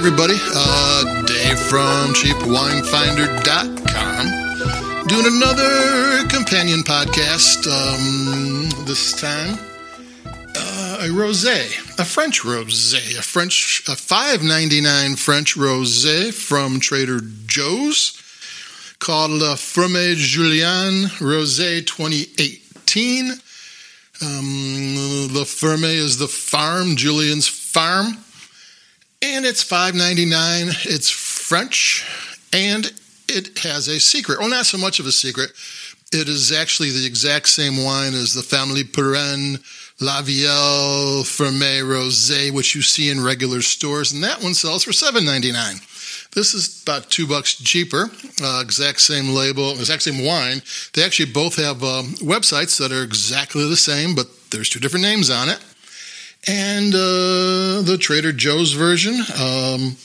everybody. Uh, Dave from CheapWineFinder.com doing another companion podcast. Um, this time, uh, a rosé, a French rosé, a French, a five ninety nine French rosé from Trader Joe's called La Ferme Julien Rosé 2018. Um, La Ferme is the farm, Julien's farm and it's five ninety nine. It's French, and it has a secret. Well, not so much of a secret. It is actually the exact same wine as the Family Perrin La Vieille Ferme Rosé, which you see in regular stores, and that one sells for seven ninety nine. This is about two bucks cheaper. Uh, exact same label, exact same wine. They actually both have uh, websites that are exactly the same, but there's two different names on it and uh, the Trader Joe's version. Um,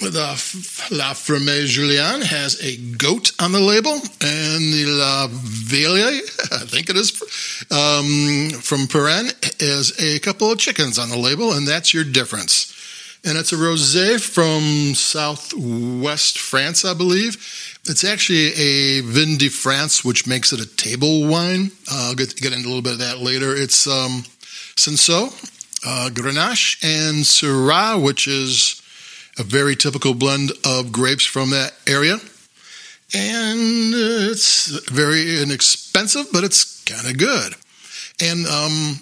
the La Ferme Julien has a goat on the label, and the La Ville, I think it is, um, from Perrin, is a couple of chickens on the label, and that's your difference. And it's a rosé from southwest France, I believe. It's actually a Vin de France, which makes it a table wine. Uh, I'll get, get into a little bit of that later. It's um, Cinsault, uh, Grenache, and Syrah, which is a very typical blend of grapes from that area. And it's very inexpensive, but it's kind of good. And um,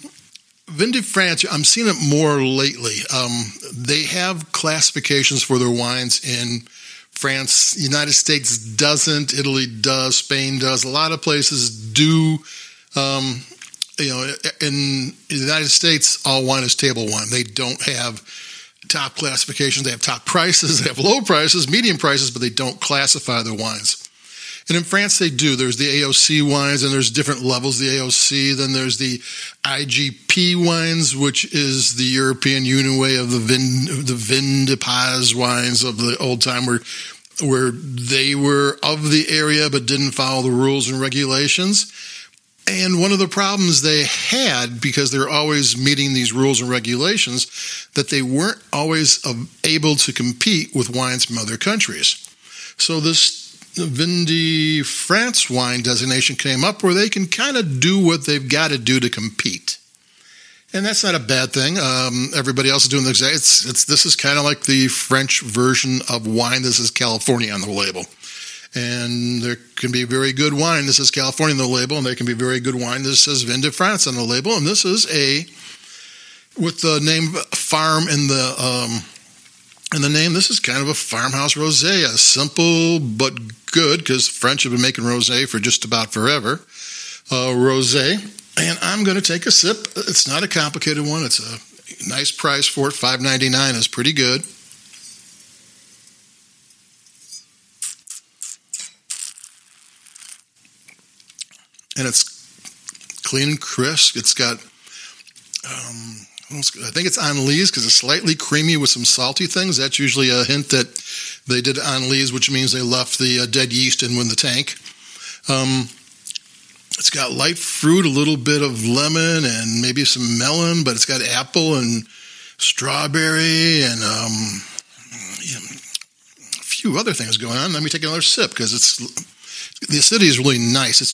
Vin de France, I'm seeing it more lately. Um, they have classifications for their wines in France. United States doesn't. Italy does. Spain does. A lot of places do. Um, you know, in the United States, all wine is table wine. They don't have top classifications. They have top prices, they have low prices, medium prices, but they don't classify their wines. And in France, they do. There's the AOC wines, and there's different levels. The AOC, then there's the IGP wines, which is the European Union way of the Vin, the Vin de Pays wines of the old time, where where they were of the area but didn't follow the rules and regulations. And one of the problems they had, because they're always meeting these rules and regulations, that they weren't always able to compete with wines from other countries. So this Vin de France wine designation came up where they can kind of do what they've got to do to compete. And that's not a bad thing. Um, everybody else is doing the exact. It's, it's this is kind of like the French version of wine. This is California on the label and there can be very good wine. This is California on the label, and there can be very good wine. This says Vin de France on the label, and this is a with the name farm in the um, in the name. This is kind of a farmhouse rosé, a simple but good because French have been making rosé for just about forever. Uh, rosé, and I'm going to take a sip. It's not a complicated one. It's a nice price for it. Five ninety nine is pretty good. And it's clean and crisp. It's got, um, I think it's on lees because it's slightly creamy with some salty things. That's usually a hint that they did on lees, which means they left the uh, dead yeast in with the tank. Um, it's got light fruit, a little bit of lemon, and maybe some melon, but it's got apple and strawberry and um, a few other things going on. Let me take another sip because it's the acidity is really nice. It's